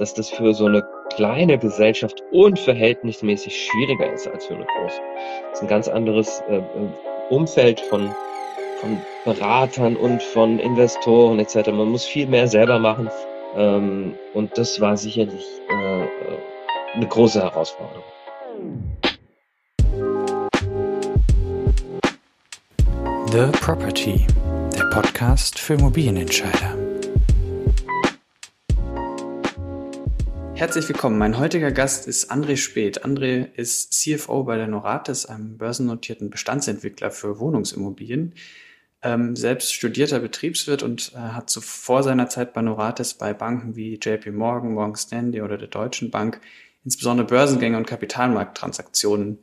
dass das für so eine kleine Gesellschaft unverhältnismäßig schwieriger ist als für eine große. Es ist ein ganz anderes äh, Umfeld von, von Beratern und von Investoren etc. Man muss viel mehr selber machen. Ähm, und das war sicherlich äh, eine große Herausforderung. The Property, der Podcast für Immobilienentscheider. Herzlich willkommen. Mein heutiger Gast ist André Speth. André ist CFO bei der Noratis, einem börsennotierten Bestandsentwickler für Wohnungsimmobilien. Ähm, selbst studierter Betriebswirt und äh, hat zuvor seiner Zeit bei Noratis bei Banken wie JP Morgan, Morgan Stanley oder der Deutschen Bank insbesondere Börsengänge und Kapitalmarkttransaktionen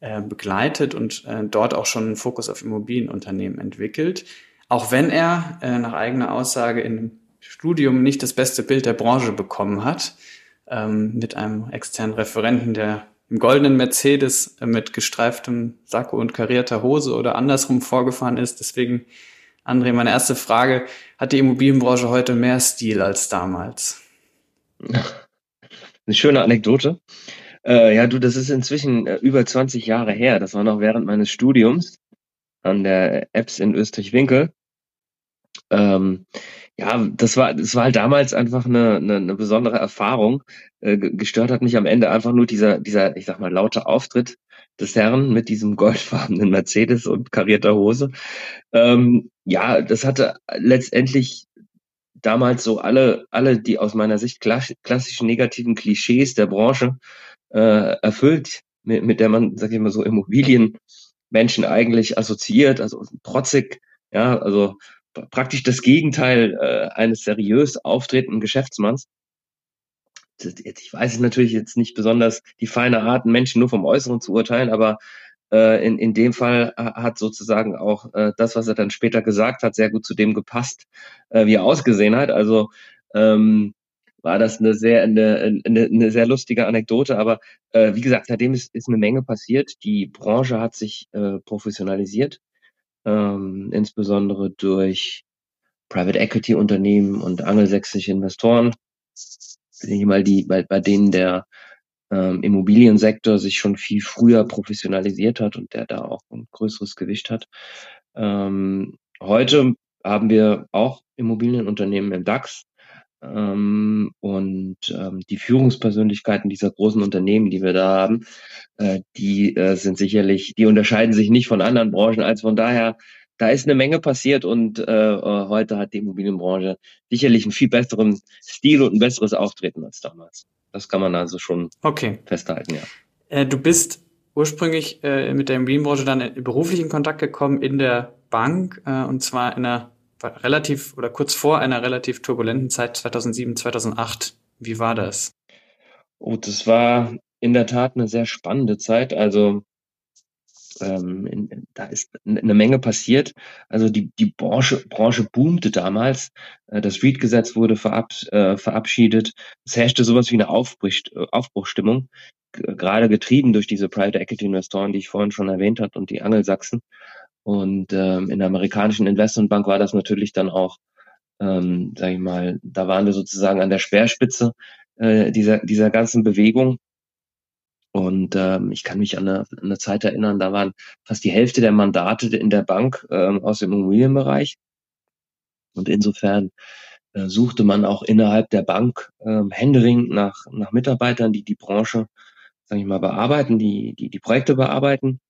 äh, begleitet und äh, dort auch schon einen Fokus auf Immobilienunternehmen entwickelt. Auch wenn er äh, nach eigener Aussage im Studium nicht das beste Bild der Branche bekommen hat, ähm, mit einem externen Referenten, der im goldenen Mercedes äh, mit gestreiftem Sakko und karierter Hose oder andersrum vorgefahren ist. Deswegen, André, meine erste Frage, hat die Immobilienbranche heute mehr Stil als damals? Eine schöne Anekdote. Äh, ja, du, das ist inzwischen äh, über 20 Jahre her. Das war noch während meines Studiums an der EBS in Österreich-Winkel. Ähm, ja, das war, das war halt damals einfach eine, eine, eine besondere Erfahrung. Äh, gestört hat mich am Ende einfach nur dieser, dieser, ich sag mal, laute Auftritt des Herrn mit diesem goldfarbenen Mercedes und karierter Hose. Ähm, ja, das hatte letztendlich damals so alle, alle, die aus meiner Sicht klassischen negativen Klischees der Branche äh, erfüllt, mit, mit der man, sag ich mal so, Immobilienmenschen eigentlich assoziiert, also trotzig, ja, also praktisch das Gegenteil äh, eines seriös auftretenden Geschäftsmanns. Ich weiß es natürlich jetzt nicht besonders die feine Art, Menschen nur vom Äußeren zu urteilen, aber äh, in, in dem Fall hat sozusagen auch äh, das, was er dann später gesagt hat, sehr gut zu dem gepasst, äh, wie er ausgesehen hat. Also ähm, war das eine sehr eine, eine, eine sehr lustige Anekdote. Aber äh, wie gesagt, seitdem ist, ist eine Menge passiert. Die Branche hat sich äh, professionalisiert ähm, insbesondere durch Private Equity Unternehmen und angelsächsische Investoren, mal die, bei, bei denen der ähm, Immobiliensektor sich schon viel früher professionalisiert hat und der da auch ein größeres Gewicht hat. Ähm, heute haben wir auch Immobilienunternehmen im DAX, ähm, und ähm, die Führungspersönlichkeiten dieser großen Unternehmen, die wir da haben, äh, die äh, sind sicherlich, die unterscheiden sich nicht von anderen Branchen. als von daher, da ist eine Menge passiert und äh, äh, heute hat die Immobilienbranche sicherlich einen viel besseren Stil und ein besseres Auftreten als damals. Das kann man also schon okay. festhalten, ja. Äh, du bist ursprünglich äh, mit der Immobilienbranche dann beruflich in Kontakt gekommen in der Bank und zwar in einer relativ oder kurz vor einer relativ turbulenten Zeit 2007, 2008. Wie war das? Oh, das war in der Tat eine sehr spannende Zeit. Also ähm, in, da ist eine Menge passiert. Also die, die Branche, Branche boomte damals. Äh, das REIT-Gesetz wurde verab, äh, verabschiedet. Es herrschte sowas wie eine Aufbruch, Aufbruchstimmung, gerade getrieben durch diese Private Equity Investoren, die ich vorhin schon erwähnt habe, und die Angelsachsen. Und ähm, in der amerikanischen Investmentbank war das natürlich dann auch, ähm, sage ich mal, da waren wir sozusagen an der Speerspitze äh, dieser, dieser ganzen Bewegung. Und ähm, ich kann mich an eine, an eine Zeit erinnern, da waren fast die Hälfte der Mandate in der Bank ähm, aus dem Immobilienbereich. Und insofern äh, suchte man auch innerhalb der Bank ähm, händeringend nach, nach Mitarbeitern, die die Branche, sage ich mal, bearbeiten, die, die die Projekte bearbeiten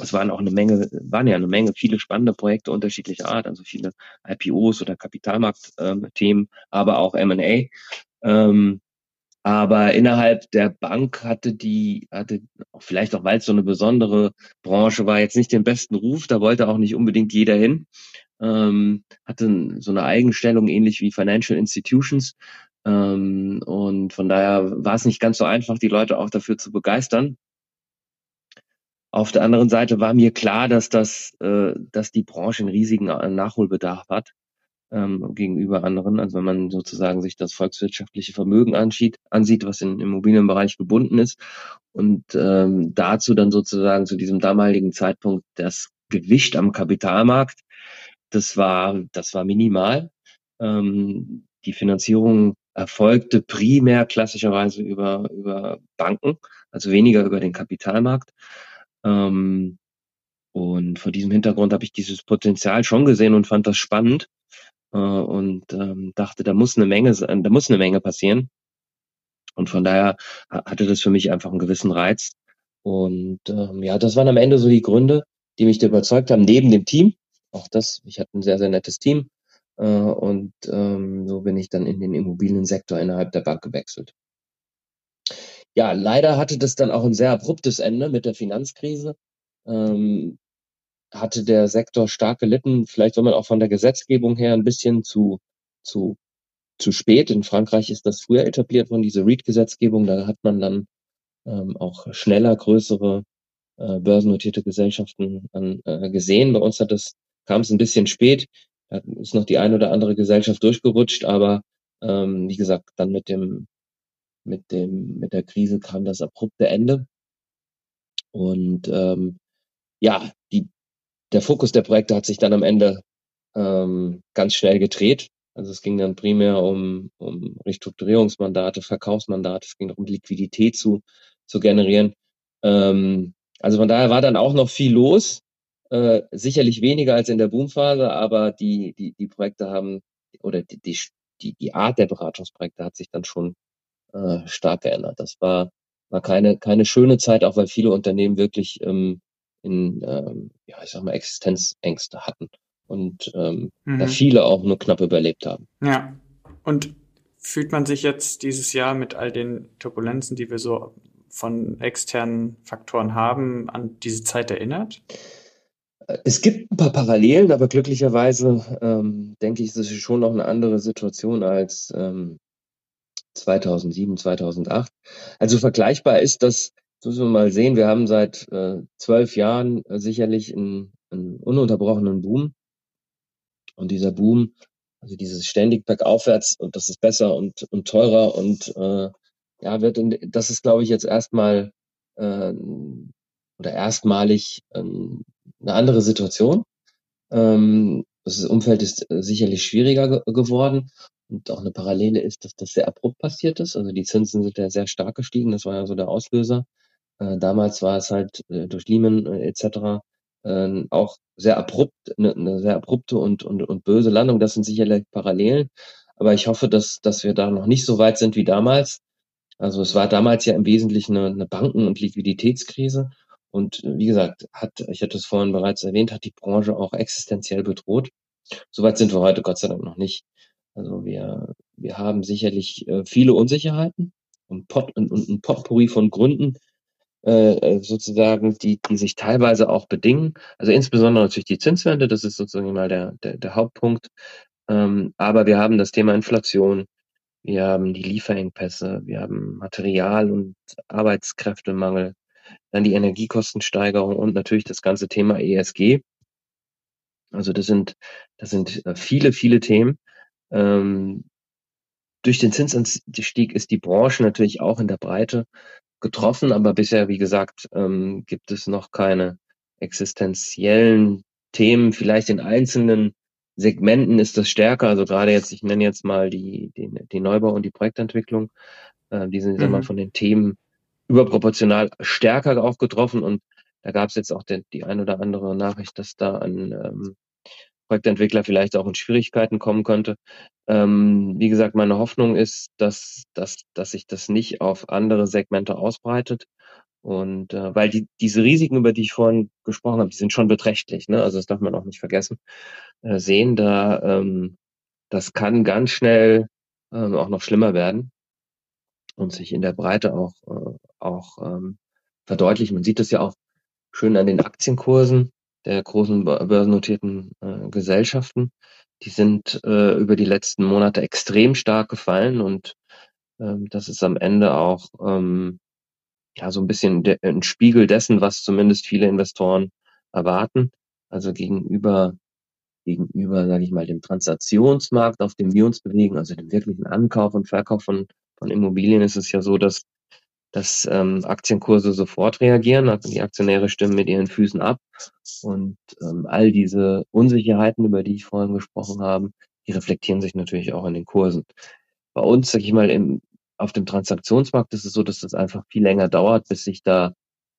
es waren auch eine Menge, waren ja eine Menge, viele spannende Projekte unterschiedlicher Art, also viele IPOs oder Kapitalmarktthemen, aber auch M&A. Ähm, aber innerhalb der Bank hatte die, hatte vielleicht auch, weil es so eine besondere Branche war, jetzt nicht den besten Ruf, da wollte auch nicht unbedingt jeder hin. Ähm, hatte so eine Eigenstellung, ähnlich wie Financial Institutions. Ähm, und von daher war es nicht ganz so einfach, die Leute auch dafür zu begeistern. Auf der anderen Seite war mir klar, dass das, äh, dass die Branche einen riesigen äh, Nachholbedarf hat ähm, gegenüber anderen. Also wenn man sozusagen sich das volkswirtschaftliche Vermögen ansieht, ansieht, was im Immobilienbereich gebunden ist und ähm, dazu dann sozusagen zu diesem damaligen Zeitpunkt das Gewicht am Kapitalmarkt, das war, das war minimal. Ähm, die Finanzierung erfolgte primär klassischerweise über, über Banken, also weniger über den Kapitalmarkt. Ähm, und vor diesem Hintergrund habe ich dieses Potenzial schon gesehen und fand das spannend äh, und ähm, dachte, da muss eine Menge, da muss eine Menge passieren. Und von daher hatte das für mich einfach einen gewissen Reiz. Und ähm, ja, das waren am Ende so die Gründe, die mich da überzeugt haben, neben dem Team. Auch das, ich hatte ein sehr, sehr nettes Team. Äh, und ähm, so bin ich dann in den Immobiliensektor innerhalb der Bank gewechselt. Ja, leider hatte das dann auch ein sehr abruptes Ende mit der Finanzkrise. Ähm, hatte der Sektor stark gelitten, vielleicht wenn man auch von der Gesetzgebung her ein bisschen zu, zu zu spät. In Frankreich ist das früher etabliert worden, diese REIT-Gesetzgebung. Da hat man dann ähm, auch schneller größere äh, börsennotierte Gesellschaften an, äh, gesehen. Bei uns hat das, kam es ein bisschen spät. Da ist noch die eine oder andere Gesellschaft durchgerutscht, aber ähm, wie gesagt, dann mit dem, mit dem, mit der Krise kam das abrupte Ende. Und ähm, ja, die, der Fokus der Projekte hat sich dann am Ende ähm, ganz schnell gedreht. Also es ging dann primär um, um Restrukturierungsmandate, Verkaufsmandate, es ging um Liquidität zu, zu generieren. Ähm, also von daher war dann auch noch viel los, äh, sicherlich weniger als in der Boomphase, aber die, die, die Projekte haben oder die, die, die Art der Beratungsprojekte hat sich dann schon äh, stark geändert. Das war, war keine, keine schöne Zeit, auch weil viele Unternehmen wirklich ähm, in, ähm, ja, ich sag mal, Existenzängste hatten und ähm, mhm. da viele auch nur knapp überlebt haben. Ja. Und fühlt man sich jetzt dieses Jahr mit all den Turbulenzen, die wir so von externen Faktoren haben, an diese Zeit erinnert? Es gibt ein paar Parallelen, aber glücklicherweise ähm, denke ich, ist es schon noch eine andere Situation als ähm, 2007, 2008. Also vergleichbar ist das, das müssen wir mal sehen, wir haben seit äh, zwölf Jahren äh, sicherlich einen, einen ununterbrochenen Boom und dieser Boom, also dieses ständig bergaufwärts und das ist besser und, und teurer und äh, ja, wird in, das ist, glaube ich, jetzt erstmal äh, oder erstmalig äh, eine andere Situation. Ähm, das Umfeld ist äh, sicherlich schwieriger ge geworden. Und auch eine Parallele ist, dass das sehr abrupt passiert ist. Also die Zinsen sind ja sehr stark gestiegen. Das war ja so der Auslöser. Äh, damals war es halt äh, durch Lehman äh, etc äh, auch sehr abrupt, eine, eine sehr abrupte und, und, und böse Landung. Das sind sicherlich Parallelen. Aber ich hoffe, dass, dass wir da noch nicht so weit sind wie damals. Also es war damals ja im Wesentlichen eine, eine Banken- und Liquiditätskrise. Und äh, wie gesagt, hat, ich hatte es vorhin bereits erwähnt, hat die Branche auch existenziell bedroht. Soweit sind wir heute Gott sei Dank noch nicht. Also wir, wir haben sicherlich äh, viele Unsicherheiten und, Pot, und, und ein Potpourri von Gründen, äh, äh, sozusagen, die, die sich teilweise auch bedingen. Also insbesondere natürlich die Zinswende, das ist sozusagen mal der, der, der Hauptpunkt. Ähm, aber wir haben das Thema Inflation, wir haben die Lieferengpässe, wir haben Material- und Arbeitskräftemangel, dann die Energiekostensteigerung und natürlich das ganze Thema ESG. Also das sind, das sind äh, viele, viele Themen. Ähm, durch den Zinsanstieg ist die Branche natürlich auch in der Breite getroffen, aber bisher, wie gesagt, ähm, gibt es noch keine existenziellen Themen. Vielleicht in einzelnen Segmenten ist das stärker. Also gerade jetzt, ich nenne jetzt mal die, die, die Neubau und die Projektentwicklung. Äh, die sind mhm. mal von den Themen überproportional stärker auch getroffen und da gab es jetzt auch die, die ein oder andere Nachricht, dass da ein ähm, Projektentwickler vielleicht auch in Schwierigkeiten kommen könnte. Ähm, wie gesagt, meine Hoffnung ist, dass, dass, dass sich das nicht auf andere Segmente ausbreitet. Und äh, weil die, diese Risiken, über die ich vorhin gesprochen habe, die sind schon beträchtlich. Ne? Also das darf man auch nicht vergessen. Äh, sehen, da ähm, das kann ganz schnell ähm, auch noch schlimmer werden und sich in der Breite auch, äh, auch ähm, verdeutlichen. Man sieht das ja auch schön an den Aktienkursen der großen börsennotierten äh, Gesellschaften. Die sind äh, über die letzten Monate extrem stark gefallen und ähm, das ist am Ende auch ähm, ja so ein bisschen ein Spiegel dessen, was zumindest viele Investoren erwarten. Also gegenüber gegenüber, sage ich mal, dem Transaktionsmarkt, auf dem wir uns bewegen, also dem wirklichen Ankauf und Verkauf von, von Immobilien, ist es ja so, dass dass ähm, Aktienkurse sofort reagieren, also die Aktionäre stimmen mit ihren Füßen ab und ähm, all diese Unsicherheiten, über die ich vorhin gesprochen habe, die reflektieren sich natürlich auch in den Kursen. bei uns, sag ich mal, im, auf dem Transaktionsmarkt ist es so, dass das einfach viel länger dauert, bis sich da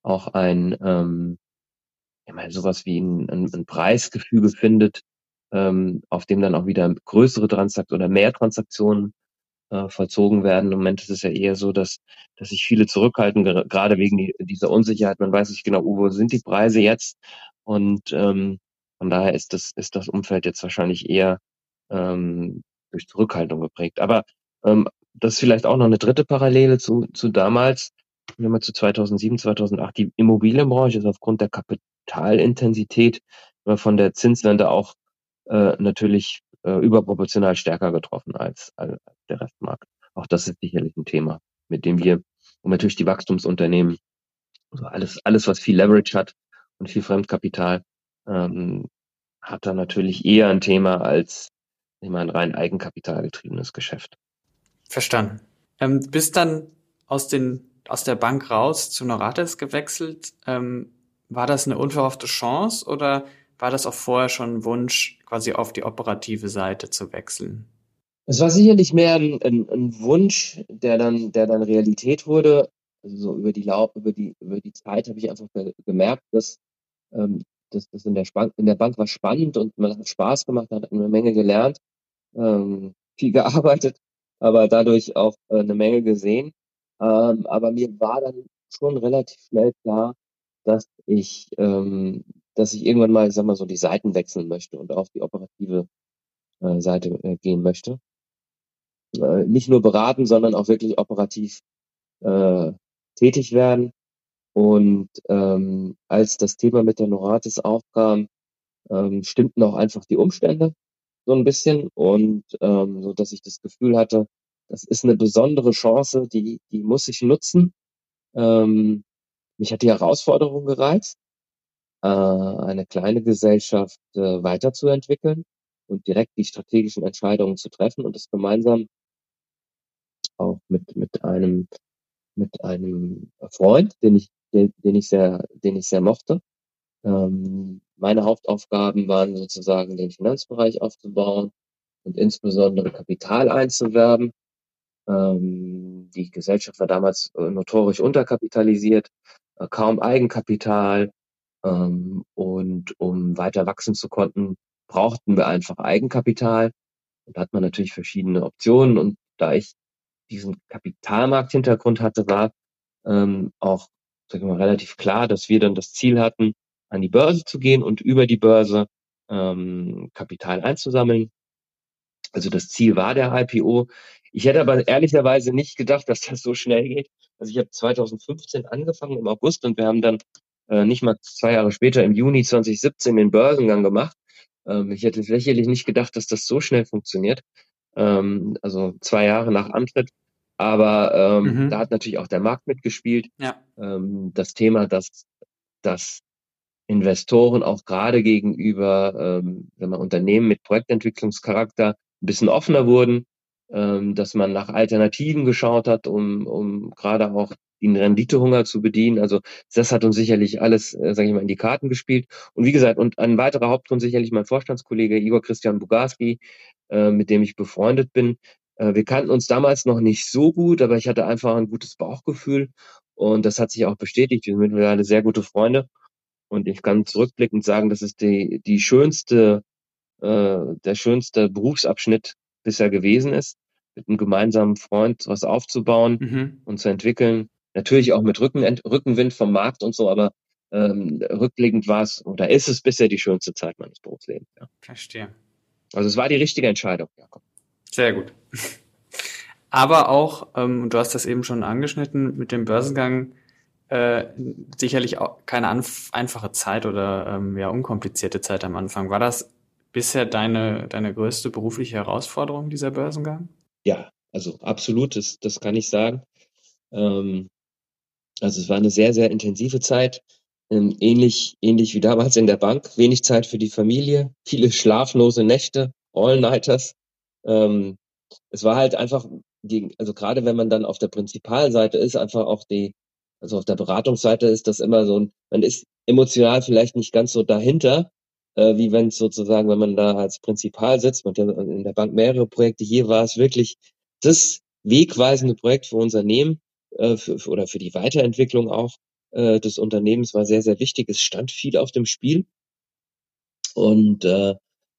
auch ein, ähm, ich meine, sowas wie ein, ein, ein Preisgefüge findet, ähm, auf dem dann auch wieder größere Transaktionen oder mehr Transaktionen äh, vollzogen werden. Im Moment ist es ja eher so, dass, dass sich viele zurückhalten, gerade wegen die, dieser Unsicherheit. Man weiß nicht genau, wo sind die Preise jetzt. Und ähm, von daher ist das, ist das Umfeld jetzt wahrscheinlich eher ähm, durch Zurückhaltung geprägt. Aber ähm, das ist vielleicht auch noch eine dritte Parallele zu, zu damals, wenn man zu 2007, 2008. Die Immobilienbranche ist aufgrund der Kapitalintensität von der Zinswende auch äh, natürlich äh, überproportional stärker getroffen als, als der Restmarkt. Auch das ist sicherlich ein Thema, mit dem wir, und natürlich die Wachstumsunternehmen, also alles, alles, was viel Leverage hat und viel Fremdkapital, ähm, hat da natürlich eher ein Thema als ich meine, rein eigenkapitalgetriebenes Geschäft. Verstanden. Ähm, bist dann aus den aus der Bank raus zu Norates gewechselt. Ähm, war das eine unverhoffte Chance oder war das auch vorher schon ein Wunsch, quasi auf die operative Seite zu wechseln? Es war sicherlich mehr ein, ein, ein Wunsch, der dann, der dann Realität wurde. Also so über die Laub, über die, über die Zeit habe ich einfach gemerkt, dass, ähm, dass das in der, Span in der Bank war spannend und man hat Spaß gemacht, hat eine Menge gelernt, ähm, viel gearbeitet, aber dadurch auch äh, eine Menge gesehen. Ähm, aber mir war dann schon relativ schnell klar, dass ich ähm, dass ich irgendwann mal, ich sag mal so, die Seiten wechseln möchte und auf die operative äh, Seite äh, gehen möchte. Äh, nicht nur beraten, sondern auch wirklich operativ äh, tätig werden. Und ähm, als das Thema mit der Noratis aufkam, ähm, stimmten auch einfach die Umstände so ein bisschen und ähm, so, dass ich das Gefühl hatte, das ist eine besondere Chance, die die muss ich nutzen. Ähm, mich hat die Herausforderung gereizt äh, eine kleine Gesellschaft äh, weiterzuentwickeln und direkt die strategischen Entscheidungen zu treffen und das gemeinsam auch mit, mit einem, mit einem Freund, den ich, den, den ich sehr, den ich sehr mochte. Ähm, meine Hauptaufgaben waren sozusagen den Finanzbereich aufzubauen und insbesondere Kapital einzuwerben. Ähm, die Gesellschaft war damals notorisch unterkapitalisiert, äh, kaum Eigenkapital, ähm, und um weiter wachsen zu konnten, brauchten wir einfach Eigenkapital. Und da hat man natürlich verschiedene Optionen. Und da ich diesen Kapitalmarkthintergrund hatte, war ähm, auch sag ich mal, relativ klar, dass wir dann das Ziel hatten, an die Börse zu gehen und über die Börse ähm, Kapital einzusammeln. Also das Ziel war der IPO. Ich hätte aber ehrlicherweise nicht gedacht, dass das so schnell geht. Also ich habe 2015 angefangen im August und wir haben dann äh, nicht mal zwei Jahre später im Juni 2017 den Börsengang gemacht. Ähm, ich hätte sicherlich nicht gedacht, dass das so schnell funktioniert. Ähm, also zwei Jahre nach Antritt. Aber ähm, mhm. da hat natürlich auch der Markt mitgespielt. Ja. Ähm, das Thema, dass, dass Investoren auch gerade gegenüber ähm, wenn man Unternehmen mit Projektentwicklungscharakter ein bisschen offener wurden, ähm, dass man nach Alternativen geschaut hat, um, um gerade auch den Renditehunger zu bedienen. Also das hat uns sicherlich alles, äh, sage ich mal, in die Karten gespielt. Und wie gesagt, und ein weiterer Hauptgrund sicherlich mein Vorstandskollege Igor Christian Bugarski, äh, mit dem ich befreundet bin. Äh, wir kannten uns damals noch nicht so gut, aber ich hatte einfach ein gutes Bauchgefühl und das hat sich auch bestätigt. Wir sind mittlerweile sehr gute Freunde und ich kann zurückblickend sagen, das ist die, die schönste, äh, der schönste Berufsabschnitt bisher gewesen ist, mit einem gemeinsamen Freund was aufzubauen mhm. und zu entwickeln Natürlich auch mit Rücken, Rückenwind vom Markt und so, aber ähm, rückblickend war es oder ist es bisher die schönste Zeit meines Berufslebens. Ja. Verstehe. Also es war die richtige Entscheidung, Jakob. Sehr gut. Aber auch, ähm, du hast das eben schon angeschnitten, mit dem Börsengang äh, sicherlich auch keine einfache Zeit oder ähm, ja unkomplizierte Zeit am Anfang. War das bisher deine, deine größte berufliche Herausforderung, dieser Börsengang? Ja, also absolut, das, das kann ich sagen. Ähm, also es war eine sehr, sehr intensive Zeit. Ähm, ähnlich, ähnlich wie damals in der Bank. Wenig Zeit für die Familie, viele schlaflose Nächte, All-Nighters. Ähm, es war halt einfach, die, also gerade wenn man dann auf der Prinzipalseite ist, einfach auch die, also auf der Beratungsseite ist das immer so ein, man ist emotional vielleicht nicht ganz so dahinter, äh, wie wenn es sozusagen, wenn man da als Prinzipal sitzt, man hat ja in der Bank mehrere Projekte, hier war es wirklich das wegweisende Projekt für Unternehmen äh, für, für, oder für die Weiterentwicklung auch äh, des Unternehmens war sehr, sehr wichtig. Es stand viel auf dem Spiel. Und, äh,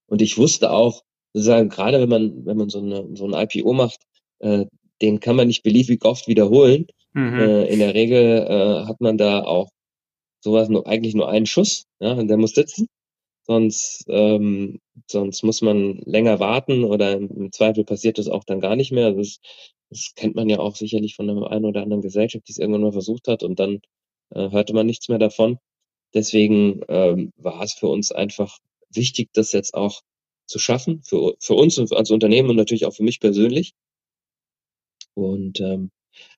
und ich wusste auch, sozusagen, gerade wenn man, wenn man so, eine, so ein IPO macht, äh, den kann man nicht beliebig oft wiederholen. Mhm. Äh, in der Regel äh, hat man da auch sowas nur eigentlich nur einen Schuss, ja, und der muss sitzen. Sonst, ähm, sonst muss man länger warten oder im Zweifel passiert das auch dann gar nicht mehr. Das, das kennt man ja auch sicherlich von einer einen oder anderen Gesellschaft, die es irgendwann mal versucht hat und dann äh, hörte man nichts mehr davon. Deswegen ähm, war es für uns einfach wichtig, das jetzt auch zu schaffen, für, für uns und als Unternehmen und natürlich auch für mich persönlich. Und ähm,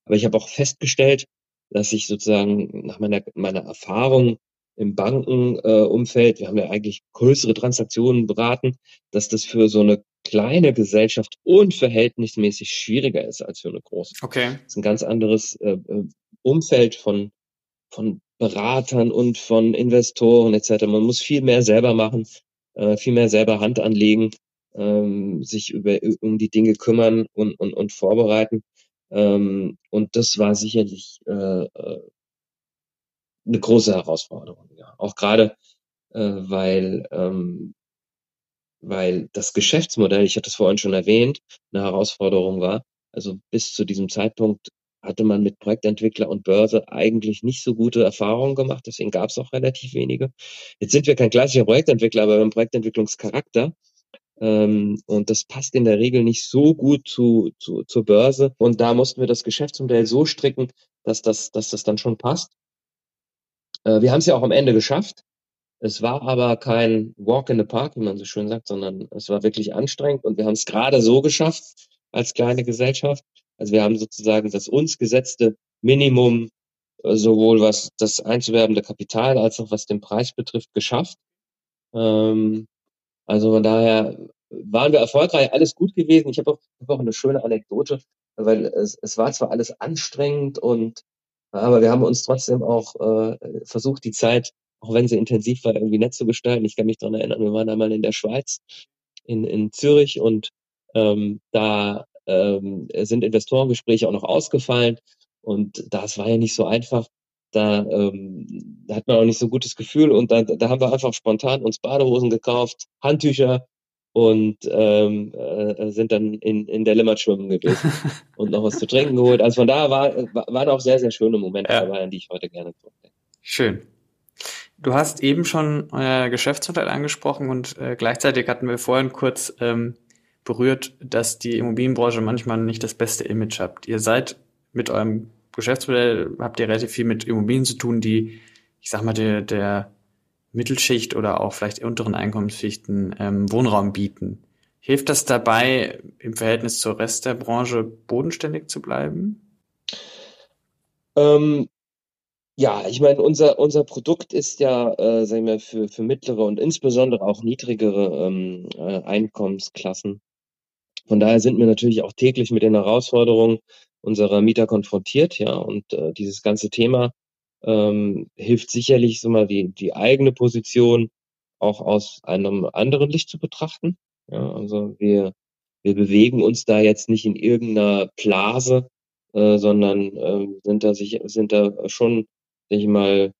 aber ich habe auch festgestellt, dass ich sozusagen nach meiner, meiner Erfahrung im Bankenumfeld, äh, wir haben ja eigentlich größere Transaktionen beraten, dass das für so eine kleine Gesellschaft unverhältnismäßig schwieriger ist als für eine große. Okay. Das ist ein ganz anderes äh, äh Umfeld von, von Beratern und von Investoren etc. Man muss viel mehr selber machen, äh, viel mehr selber Hand anlegen, ähm, sich über, um die Dinge kümmern und, und, und vorbereiten. Ähm, und das war sicherlich äh, äh, eine große Herausforderung. Ja. Auch gerade, äh, weil, ähm, weil das Geschäftsmodell, ich hatte es vorhin schon erwähnt, eine Herausforderung war. Also bis zu diesem Zeitpunkt hatte man mit Projektentwickler und Börse eigentlich nicht so gute Erfahrungen gemacht, deswegen gab es auch relativ wenige. Jetzt sind wir kein klassischer Projektentwickler, aber wir haben Projektentwicklungscharakter. Ähm, und das passt in der Regel nicht so gut zu, zu, zur Börse. Und da mussten wir das Geschäftsmodell so stricken, dass das, dass das dann schon passt. Äh, wir haben es ja auch am Ende geschafft. Es war aber kein Walk in the Park, wie man so schön sagt, sondern es war wirklich anstrengend und wir haben es gerade so geschafft als kleine Gesellschaft. Also wir haben sozusagen das uns gesetzte Minimum äh, sowohl was das einzuwerbende Kapital als auch was den Preis betrifft geschafft. Ähm, also von daher waren wir erfolgreich, alles gut gewesen. Ich habe auch, hab auch eine schöne Anekdote, weil es, es war zwar alles anstrengend und aber wir haben uns trotzdem auch äh, versucht, die Zeit, auch wenn sie intensiv war, irgendwie nett zu gestalten. Ich kann mich daran erinnern, wir waren einmal in der Schweiz, in, in Zürich und ähm, da ähm, sind Investorengespräche auch noch ausgefallen und das war ja nicht so einfach. Da, ähm, da hat man auch nicht so ein gutes Gefühl und da, da haben wir einfach spontan uns Badehosen gekauft, Handtücher und ähm, äh, sind dann in, in der Limmat schwimmen gewesen und noch was zu trinken geholt. Also von da war, waren auch sehr, sehr schöne Momente ja. dabei, an die ich heute gerne zurückdenke. Schön. Du hast eben schon euer Geschäftsmodell angesprochen und äh, gleichzeitig hatten wir vorhin kurz ähm, berührt, dass die Immobilienbranche manchmal nicht das beste Image hat. Ihr seid mit eurem Geschäftsmodell, habt ihr relativ viel mit Immobilien zu tun, die, ich sag mal, der, der Mittelschicht oder auch vielleicht unteren Einkommensschichten ähm, Wohnraum bieten. Hilft das dabei, im Verhältnis zur Rest der Branche bodenständig zu bleiben? Ähm, ja, ich meine, unser, unser Produkt ist ja, äh, sagen wir, für, für mittlere und insbesondere auch niedrigere ähm, äh, Einkommensklassen. Von daher sind wir natürlich auch täglich mit den Herausforderungen unserer Mieter konfrontiert, ja, und äh, dieses ganze Thema ähm, hilft sicherlich, so mal die, die eigene Position auch aus einem anderen Licht zu betrachten. Ja, also wir, wir bewegen uns da jetzt nicht in irgendeiner Blase, äh, sondern äh, sind da sich, sind da schon, sag ich mal,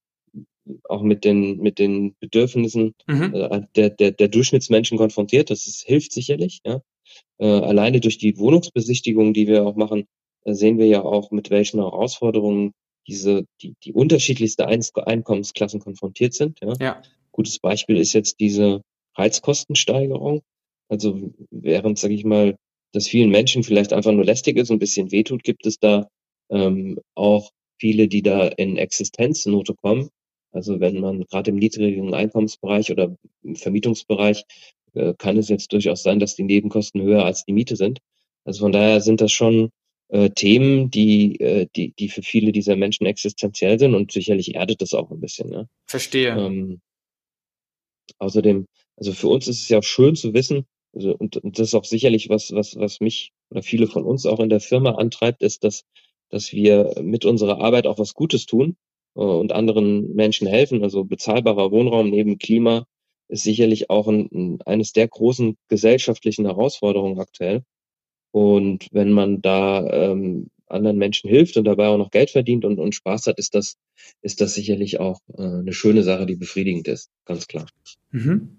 auch mit den, mit den Bedürfnissen mhm. äh, der, der, der Durchschnittsmenschen konfrontiert. Das ist, hilft sicherlich, ja. Äh, alleine durch die Wohnungsbesichtigung, die wir auch machen, äh, sehen wir ja auch, mit welchen Herausforderungen diese, die, die unterschiedlichste Einkommensklassen konfrontiert sind. Ja. ja. Gutes Beispiel ist jetzt diese Heizkostensteigerung. Also während, sage ich mal, das vielen Menschen vielleicht einfach nur lästig ist, und ein bisschen wehtut, gibt es da ähm, auch viele, die da in Existenznote kommen. Also wenn man gerade im niedrigen Einkommensbereich oder im Vermietungsbereich äh, kann es jetzt durchaus sein, dass die Nebenkosten höher als die Miete sind. Also von daher sind das schon äh, Themen, die, äh, die, die für viele dieser Menschen existenziell sind und sicherlich erdet das auch ein bisschen. Ne? Verstehe. Ähm, außerdem, also für uns ist es ja auch schön zu wissen, also, und, und das ist auch sicherlich was, was, was mich oder viele von uns auch in der Firma antreibt, ist, dass, dass wir mit unserer Arbeit auch was Gutes tun äh, und anderen Menschen helfen. Also bezahlbarer Wohnraum neben Klima ist sicherlich auch ein, ein, eines der großen gesellschaftlichen Herausforderungen aktuell. Und wenn man da ähm, anderen Menschen hilft und dabei auch noch Geld verdient und, und Spaß hat, ist das, ist das sicherlich auch äh, eine schöne Sache, die befriedigend ist, ganz klar. Mhm.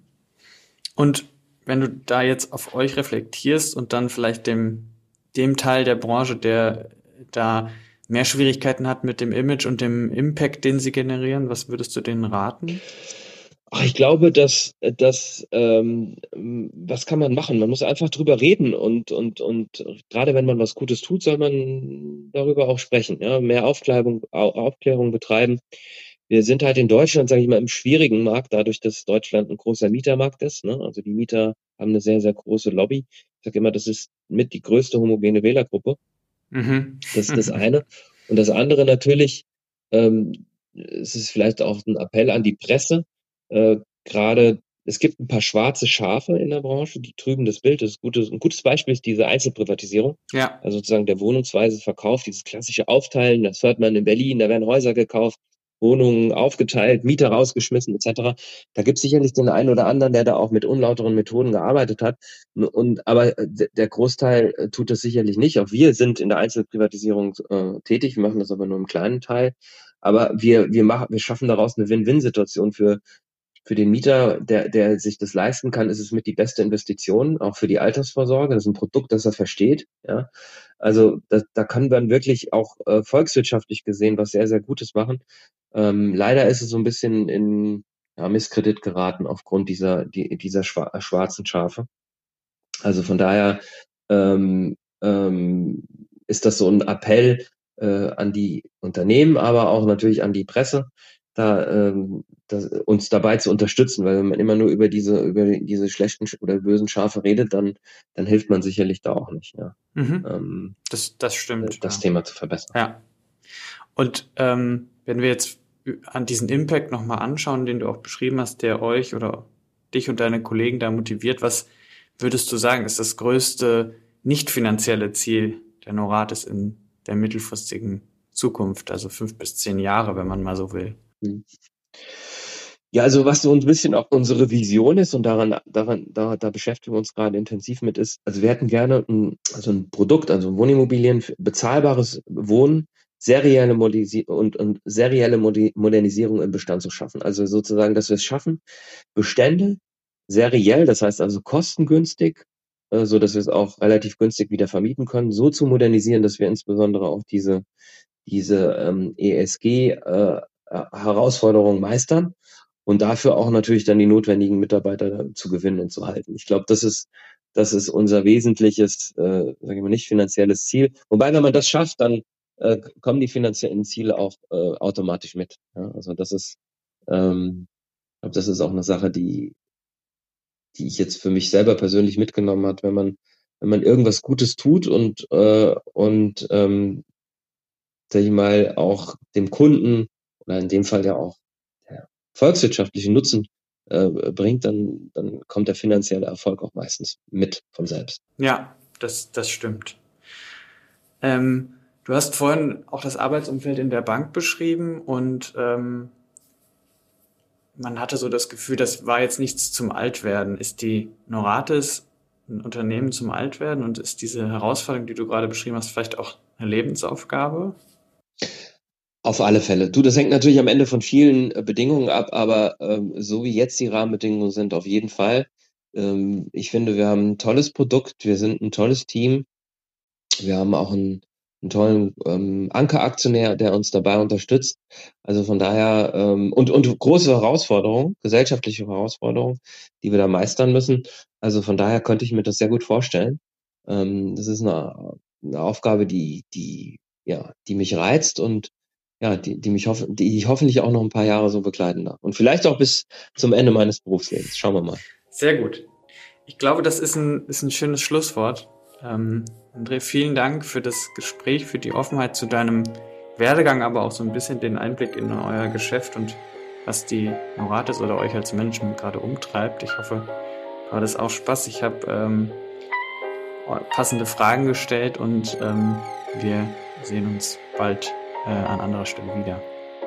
Und wenn du da jetzt auf euch reflektierst und dann vielleicht dem, dem Teil der Branche, der da mehr Schwierigkeiten hat mit dem Image und dem Impact, den sie generieren, was würdest du denen raten? Ach, ich glaube, dass, dass ähm, was kann man machen? Man muss einfach drüber reden und, und, und gerade wenn man was Gutes tut, soll man darüber auch sprechen. Ja? Mehr Aufklärung, Aufklärung betreiben. Wir sind halt in Deutschland, sage ich mal, im schwierigen Markt, dadurch, dass Deutschland ein großer Mietermarkt ist. Ne? Also die Mieter haben eine sehr, sehr große Lobby. Ich sage immer, das ist mit die größte homogene Wählergruppe. Mhm. Das ist das eine. Und das andere natürlich, ähm, es ist vielleicht auch ein Appell an die Presse, äh, gerade, es gibt ein paar schwarze Schafe in der Branche, die trüben das Bild. Das ist gutes, ein gutes Beispiel ist diese Einzelprivatisierung. Ja. Also sozusagen der wohnungsweise Verkauf, dieses klassische Aufteilen, das hört man in Berlin, da werden Häuser gekauft, Wohnungen aufgeteilt, Mieter rausgeschmissen etc. Da gibt es sicherlich den einen oder anderen, der da auch mit unlauteren Methoden gearbeitet hat. Und aber der Großteil äh, tut das sicherlich nicht. Auch wir sind in der Einzelprivatisierung äh, tätig, wir machen das aber nur im kleinen Teil. Aber wir, wir machen, wir schaffen daraus eine Win-Win-Situation für für den Mieter, der, der sich das leisten kann, ist es mit die beste Investition, auch für die Altersvorsorge. Das ist ein Produkt, das er versteht. Ja. Also da, da kann man wirklich auch äh, volkswirtschaftlich gesehen was sehr, sehr Gutes machen. Ähm, leider ist es so ein bisschen in ja, Misskredit geraten aufgrund dieser, die, dieser schwarzen Schafe. Also von daher ähm, ähm, ist das so ein Appell äh, an die Unternehmen, aber auch natürlich an die Presse, da ähm, das, uns dabei zu unterstützen, weil wenn man immer nur über diese über diese schlechten oder bösen Schafe redet, dann dann hilft man sicherlich da auch nicht. Ja. Mhm. Ähm, das das stimmt. Das ja. Thema zu verbessern. Ja. Und ähm, wenn wir jetzt an diesen Impact nochmal anschauen, den du auch beschrieben hast, der euch oder dich und deine Kollegen da motiviert, was würdest du sagen, ist das größte nicht finanzielle Ziel der Noratis in der mittelfristigen Zukunft, also fünf bis zehn Jahre, wenn man mal so will? Hm. Ja, also was so ein bisschen auch unsere Vision ist und daran, daran, da, da beschäftigen wir uns gerade intensiv mit, ist, also wir hätten gerne ein, also ein Produkt, also Wohnimmobilien, bezahlbares Wohnen, serielle Modisi und, und serielle Modi Modernisierung im Bestand zu schaffen. Also sozusagen, dass wir es schaffen, Bestände seriell, das heißt also kostengünstig, äh, so dass wir es auch relativ günstig wieder vermieten können, so zu modernisieren, dass wir insbesondere auch diese diese ähm, ESG äh, Herausforderungen meistern und dafür auch natürlich dann die notwendigen Mitarbeiter zu gewinnen und zu halten. Ich glaube, das ist das ist unser wesentliches, äh, sage ich mal, nicht finanzielles Ziel. Wobei, wenn man das schafft, dann äh, kommen die finanziellen Ziele auch äh, automatisch mit. Ja? Also das ist, ähm, ich glaube, das ist auch eine Sache, die, die ich jetzt für mich selber persönlich mitgenommen hat, wenn man, wenn man irgendwas Gutes tut und äh, und ähm, sag ich mal auch dem Kunden oder in dem Fall ja auch der volkswirtschaftliche Nutzen äh, bringt, dann, dann kommt der finanzielle Erfolg auch meistens mit von selbst. Ja, das, das stimmt. Ähm, du hast vorhin auch das Arbeitsumfeld in der Bank beschrieben und ähm, man hatte so das Gefühl, das war jetzt nichts zum Altwerden. Ist die Noratis ein Unternehmen zum Altwerden und ist diese Herausforderung, die du gerade beschrieben hast, vielleicht auch eine Lebensaufgabe? Auf alle Fälle. Du, das hängt natürlich am Ende von vielen äh, Bedingungen ab, aber ähm, so wie jetzt die Rahmenbedingungen sind, auf jeden Fall. Ähm, ich finde, wir haben ein tolles Produkt, wir sind ein tolles Team. Wir haben auch einen, einen tollen ähm, Ankeraktionär, der uns dabei unterstützt. Also von daher, ähm, und, und große Herausforderungen, gesellschaftliche Herausforderungen, die wir da meistern müssen. Also von daher könnte ich mir das sehr gut vorstellen. Ähm, das ist eine, eine Aufgabe, die, die, ja, die mich reizt und ja, die, die mich hoff, die ich hoffentlich auch noch ein paar Jahre so begleiten darf. Und vielleicht auch bis zum Ende meines Berufslebens. Schauen wir mal. Sehr gut. Ich glaube, das ist ein, ist ein schönes Schlusswort. Ähm, André, vielen Dank für das Gespräch, für die Offenheit zu deinem Werdegang, aber auch so ein bisschen den Einblick in euer Geschäft und was die Noratis oder euch als Management gerade umtreibt. Ich hoffe, du hattest auch Spaß. Ich habe ähm, passende Fragen gestellt und ähm, wir sehen uns bald äh, an anderer Stelle wieder.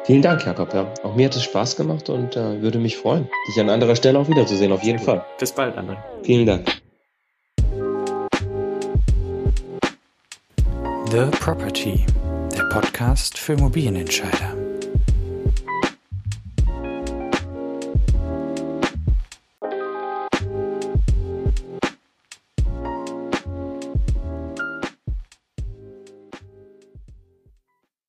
Vielen Dank, Jakob. Ja. Auch mir hat es Spaß gemacht und äh, würde mich freuen, dich an anderer Stelle auch wiederzusehen, auf jeden Fall. Bis bald, André. Vielen Dank. The Property, der Podcast für Immobilienentscheider.